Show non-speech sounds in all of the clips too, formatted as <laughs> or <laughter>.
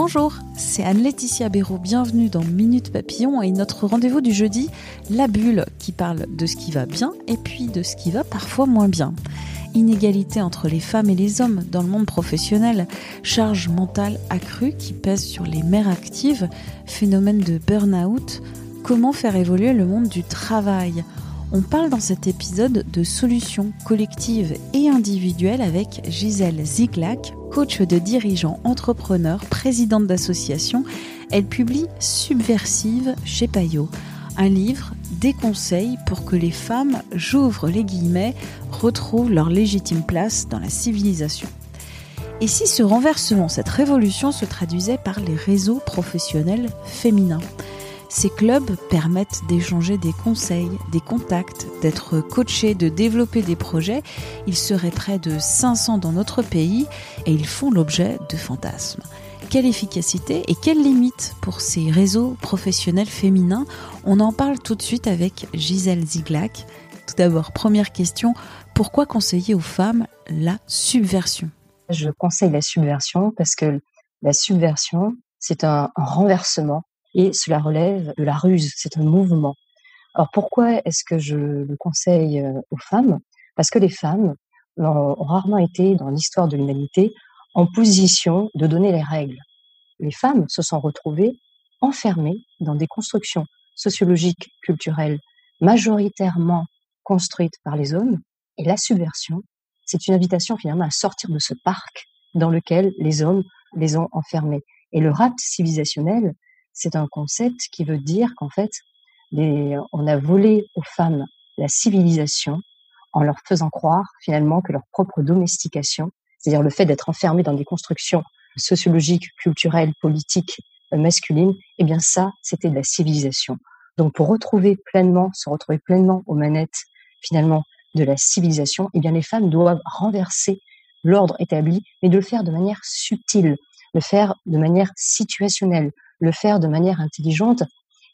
Bonjour, c'est Anne-Laetitia Béraud. Bienvenue dans Minute Papillon et notre rendez-vous du jeudi, la bulle, qui parle de ce qui va bien et puis de ce qui va parfois moins bien. Inégalité entre les femmes et les hommes dans le monde professionnel, charge mentale accrue qui pèse sur les mères actives, phénomène de burn-out, comment faire évoluer le monde du travail? On parle dans cet épisode de solutions collectives et individuelles avec Gisèle Ziglac, coach de dirigeants entrepreneurs, présidente d'association. Elle publie Subversive chez Payot, un livre, des conseils pour que les femmes, j'ouvre les guillemets, retrouvent leur légitime place dans la civilisation. Et si ce renversement, cette révolution se traduisait par les réseaux professionnels féminins? Ces clubs permettent d'échanger des conseils, des contacts, d'être coachés, de développer des projets. Ils seraient près de 500 dans notre pays et ils font l'objet de fantasmes. Quelle efficacité et quelles limites pour ces réseaux professionnels féminins? On en parle tout de suite avec Gisèle Ziglac. Tout d'abord, première question, pourquoi conseiller aux femmes la subversion? Je conseille la subversion parce que la subversion, c'est un renversement et cela relève de la ruse, c'est un mouvement. Alors pourquoi est-ce que je le conseille euh, aux femmes? Parce que les femmes ont rarement été dans l'histoire de l'humanité en position de donner les règles. Les femmes se sont retrouvées enfermées dans des constructions sociologiques, culturelles, majoritairement construites par les hommes, et la subversion, c'est une invitation finalement à sortir de ce parc dans lequel les hommes les ont enfermés. Et le rapt civilisationnel, c'est un concept qui veut dire qu'en fait, on a volé aux femmes la civilisation en leur faisant croire finalement que leur propre domestication, c'est-à-dire le fait d'être enfermé dans des constructions sociologiques, culturelles, politiques, euh, masculines, eh bien ça, c'était de la civilisation. Donc pour retrouver pleinement, se retrouver pleinement aux manettes finalement de la civilisation, eh bien les femmes doivent renverser l'ordre établi, mais de le faire de manière subtile, le faire de manière situationnelle, le faire de manière intelligente.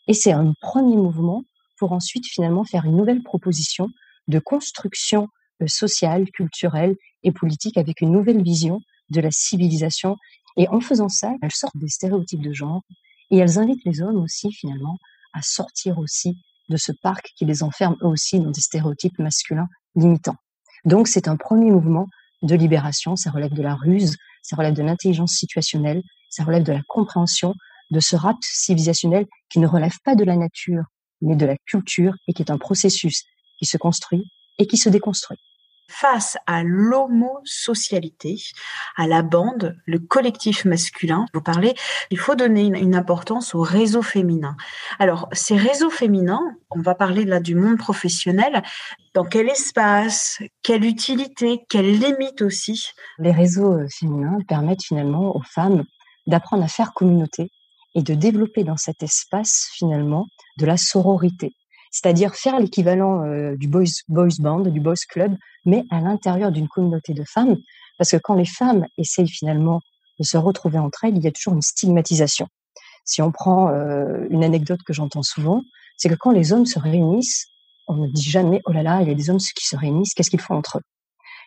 Et c'est un premier mouvement pour ensuite finalement faire une nouvelle proposition de construction euh, sociale, culturelle et politique avec une nouvelle vision de la civilisation. Et en faisant ça, elles sortent des stéréotypes de genre et elles invitent les hommes aussi finalement à sortir aussi de ce parc qui les enferme eux aussi dans des stéréotypes masculins limitants. Donc c'est un premier mouvement de libération, ça relève de la ruse, ça relève de l'intelligence situationnelle, ça relève de la compréhension de ce rap civilisationnel qui ne relève pas de la nature, mais de la culture et qui est un processus qui se construit et qui se déconstruit. Face à l'homosocialité, à la bande, le collectif masculin, vous parlez, il faut donner une, importance aux réseaux féminins. Alors, ces réseaux féminins, on va parler là du monde professionnel, dans quel espace, quelle utilité, quelles limites aussi? Les réseaux euh, féminins permettent finalement aux femmes d'apprendre à faire communauté, et de développer dans cet espace finalement de la sororité, c'est-à-dire faire l'équivalent euh, du boys, boys band, du boys club, mais à l'intérieur d'une communauté de femmes, parce que quand les femmes essayent finalement de se retrouver entre elles, il y a toujours une stigmatisation. Si on prend euh, une anecdote que j'entends souvent, c'est que quand les hommes se réunissent, on ne dit jamais oh là là, il y a des hommes qui se réunissent, qu'est-ce qu'ils font entre eux?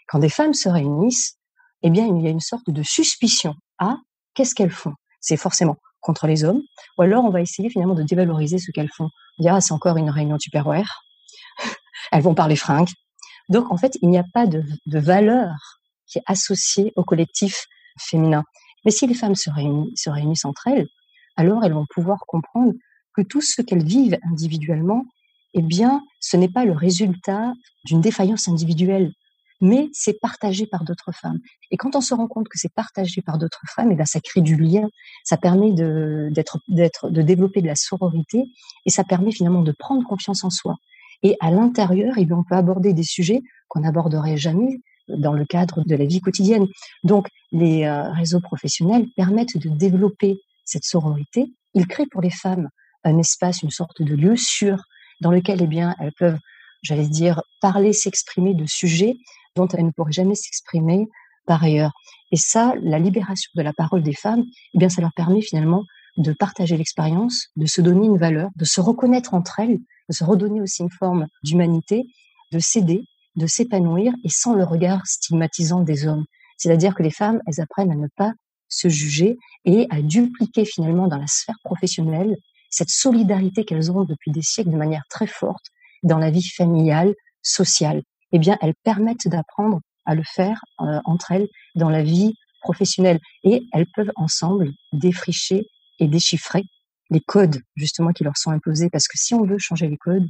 Quand des femmes se réunissent, eh bien il y a une sorte de suspicion. Ah, qu'est-ce qu'elles font? C'est forcément contre les hommes, ou alors on va essayer finalement de dévaloriser ce qu'elles font. On dira, c'est encore une réunion Tupperware, <laughs> elles vont parler fringues. Donc en fait, il n'y a pas de, valeur qui est associée au collectif féminin. Mais si les femmes se réunissent, se réunissent entre elles, alors elles vont pouvoir comprendre que tout ce qu'elles vivent individuellement, eh bien, ce n'est pas le résultat d'une défaillance individuelle, mais c'est partagé par d'autres femmes. Et quand on se rend compte que c'est partagé par d'autres femmes, et eh bien ça crée du lien, ça permet de d'être d'être de développer de la sororité et ça permet finalement de prendre confiance en soi. Et à l'intérieur, eh on peut aborder des sujets qu'on n'aborderait jamais dans le cadre de la vie quotidienne. Donc, les euh, réseaux professionnels permettent de développer cette sororité. Ils créent pour les femmes un espace, une sorte de lieu sûr dans lequel, eh bien, elles peuvent, j'allais dire, parler, s'exprimer de sujets dont elles ne pourraient jamais s'exprimer par ailleurs. Et ça, la libération de la parole des femmes, eh bien, ça leur permet finalement de partager l'expérience, de se donner une valeur, de se reconnaître entre elles, de se redonner aussi une forme d'humanité, de s'aider, de s'épanouir et sans le regard stigmatisant des hommes. C'est-à-dire que les femmes, elles apprennent à ne pas se juger et à dupliquer finalement dans la sphère professionnelle cette solidarité qu'elles ont depuis des siècles de manière très forte dans la vie familiale, sociale. Eh bien, elles permettent d'apprendre à le faire euh, entre elles dans la vie professionnelle et elles peuvent ensemble défricher et déchiffrer les codes justement qui leur sont imposés parce que si on veut changer les codes,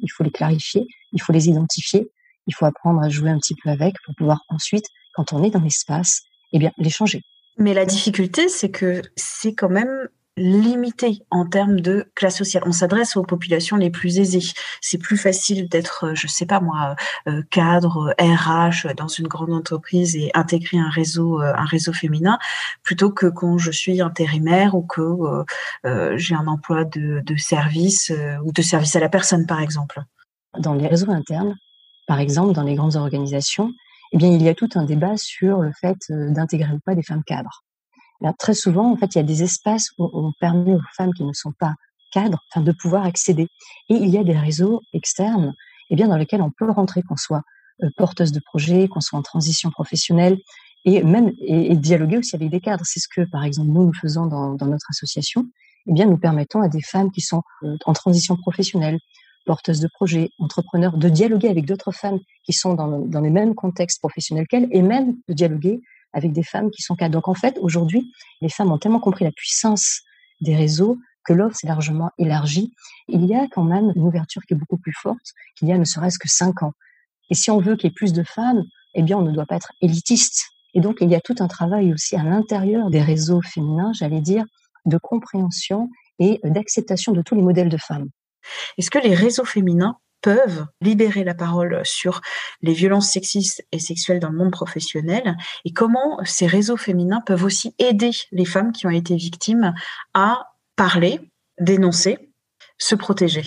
il faut les clarifier, il faut les identifier, il faut apprendre à jouer un petit peu avec pour pouvoir ensuite, quand on est dans l'espace, eh bien les changer. Mais la difficulté, c'est que c'est quand même limité en termes de classe sociale. On s'adresse aux populations les plus aisées. C'est plus facile d'être, euh, je sais pas moi, euh, cadre RH dans une grande entreprise et intégrer un réseau, euh, un réseau féminin, plutôt que quand je suis intérimaire ou que j'ai un emploi de, de service ou de service à la personne, par exemple. Dans les réseaux internes, par exemple, dans les grandes organisations, eh bien, il y a tout un débat sur le fait d'intégrer ou pas des femmes cadres très souvent, en fait, il y a des espaces où on permet aux femmes qui ne sont pas cadres, enfin, de pouvoir accéder. Et il y a des réseaux externes, eh bien, dans lesquels on peut rentrer, qu'on soit euh, porteuse de projet, qu'on soit en transition professionnelle, et même et, dialoguer aussi avec des cadres. C'est ce que, par exemple, nous nous faisons dans, notre association. Eh bien, nous permettons à des femmes qui sont euh, en transition professionnelle, porteuses de projets, entrepreneurs, de dialoguer avec d'autres femmes qui sont dans les mêmes contextes professionnels qu'elles, et même de dialoguer avec des femmes qui sont cadres. Donc en fait, aujourd'hui, les femmes ont tellement compris la puissance des réseaux que l'offre s'est largement élargie. Il y a quand même une ouverture qui est beaucoup plus forte qu'il y a ne serait-ce que cinq ans. Et si on veut qu'il y ait plus de femmes, eh bien, on ne doit pas être élitiste. Et donc, il y a tout un travail aussi à l'intérieur des réseaux féminins, j'allais dire, de compréhension et d'acceptation de tous les modèles de femmes. Est-ce que les réseaux féminins peuvent libérer la parole sur les violences sexistes et sexuelles dans le monde professionnel et comment ces réseaux féminins peuvent aussi aider les femmes qui ont été victimes à parler, dénoncer, se protéger.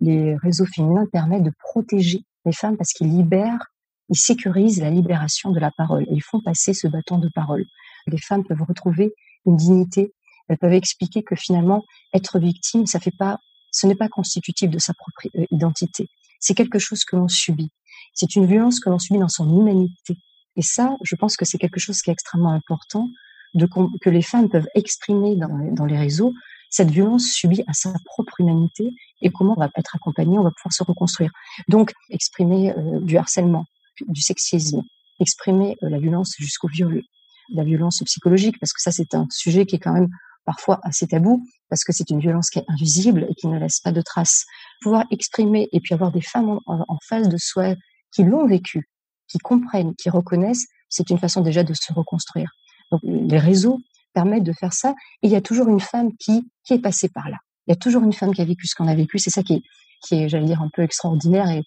Les réseaux féminins permettent de protéger les femmes parce qu'ils libèrent, ils sécurisent la libération de la parole et ils font passer ce bâton de parole. Les femmes peuvent retrouver une dignité, elles peuvent expliquer que finalement être victime, ça fait pas ce n'est pas constitutif de sa propre euh, identité. C'est quelque chose que l'on subit. C'est une violence que l'on subit dans son humanité. Et ça, je pense que c'est quelque chose qui est extrêmement important, que les femmes peuvent exprimer dans, les réseaux cette violence subie à sa propre humanité et comment on va être accompagné, on va pouvoir se reconstruire. Donc, exprimer euh, du harcèlement, du sexisme, exprimer euh, la violence jusqu'au viol, la violence psychologique, parce que ça, c'est un sujet qui est quand même parfois assez tabou parce que c'est une violence qui est invisible et qui ne laisse pas de traces. Pouvoir exprimer et puis avoir des femmes en, face de soi qui l'ont vécu, qui comprennent, qui reconnaissent, c'est une façon déjà de se reconstruire. Donc les réseaux permettent de faire ça et il y a toujours une femme qui, qui est passée par là. Il y a toujours une femme qui a vécu ce qu'on a vécu. C'est ça qui est, qui est, j'allais dire, un peu extraordinaire et,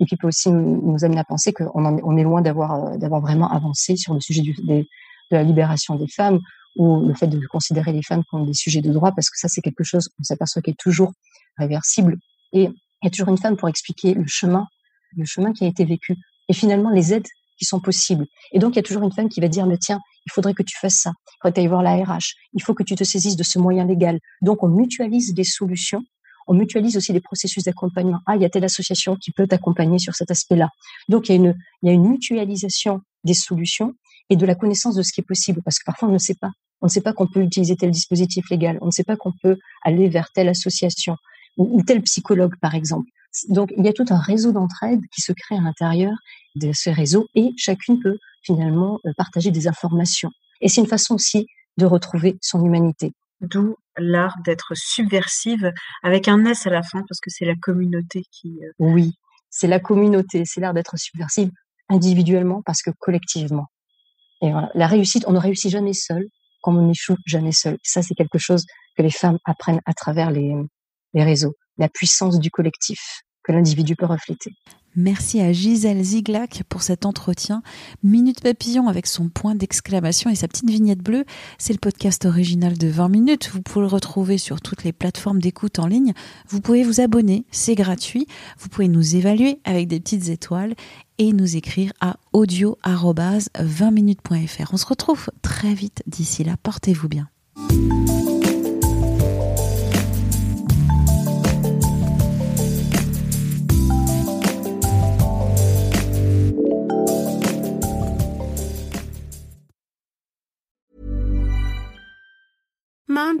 et qui peut aussi nous, amener à penser qu'on on est loin d'avoir, euh, d'avoir vraiment avancé sur le sujet de la libération des femmes ou le fait de considérer les femmes comme des sujets de droit, parce que ça, c'est quelque chose, on s'aperçoit qui est toujours réversible. Et il y a toujours une femme pour expliquer le chemin, le chemin qui a été vécu, et finalement les aides qui sont possibles. Et donc, il y a toujours une femme qui va dire, mais tiens, il faudrait que tu fasses ça, il faudrait que tu ailles voir la RH, il faut que tu te saisisses de ce moyen légal. Donc, on mutualise des solutions, on mutualise aussi des processus d'accompagnement. Ah, il y a telle association qui peut t'accompagner sur cet aspect-là. Donc, il y a une, il y a une mutualisation des solutions et de la connaissance de ce qui est possible, parce que parfois on ne sait pas. On ne sait pas qu'on peut utiliser tel dispositif légal, on ne sait pas qu'on peut aller vers telle association ou, tel psychologue, par exemple. Donc, il y a tout un réseau d'entraide qui se crée à l'intérieur de ce réseau et chacune peut finalement euh, partager des informations. Et c'est une façon aussi de retrouver son humanité. D'où l'art d'être subversive avec un S à la fin parce que c'est la communauté qui. Euh, oui, c'est la communauté, c'est l'art d'être subversive individuellement parce que collectivement. Et voilà, la réussite, on ne réussit jamais seul, comme on n'échoue jamais seul. Ça, c'est quelque chose que les femmes apprennent à travers les réseaux, la puissance du collectif. Que l'individu peut refléter. Merci à Gisèle Ziglac pour cet entretien. Minute Papillon avec son point d'exclamation et sa petite vignette bleue. C'est le podcast original de 20 minutes. Vous pouvez le retrouver sur toutes les plateformes d'écoute en ligne. Vous pouvez vous abonner, c'est gratuit. Vous pouvez nous évaluer avec des petites étoiles et nous écrire à audio-20minutes.fr. On se retrouve très vite d'ici là. Portez-vous bien.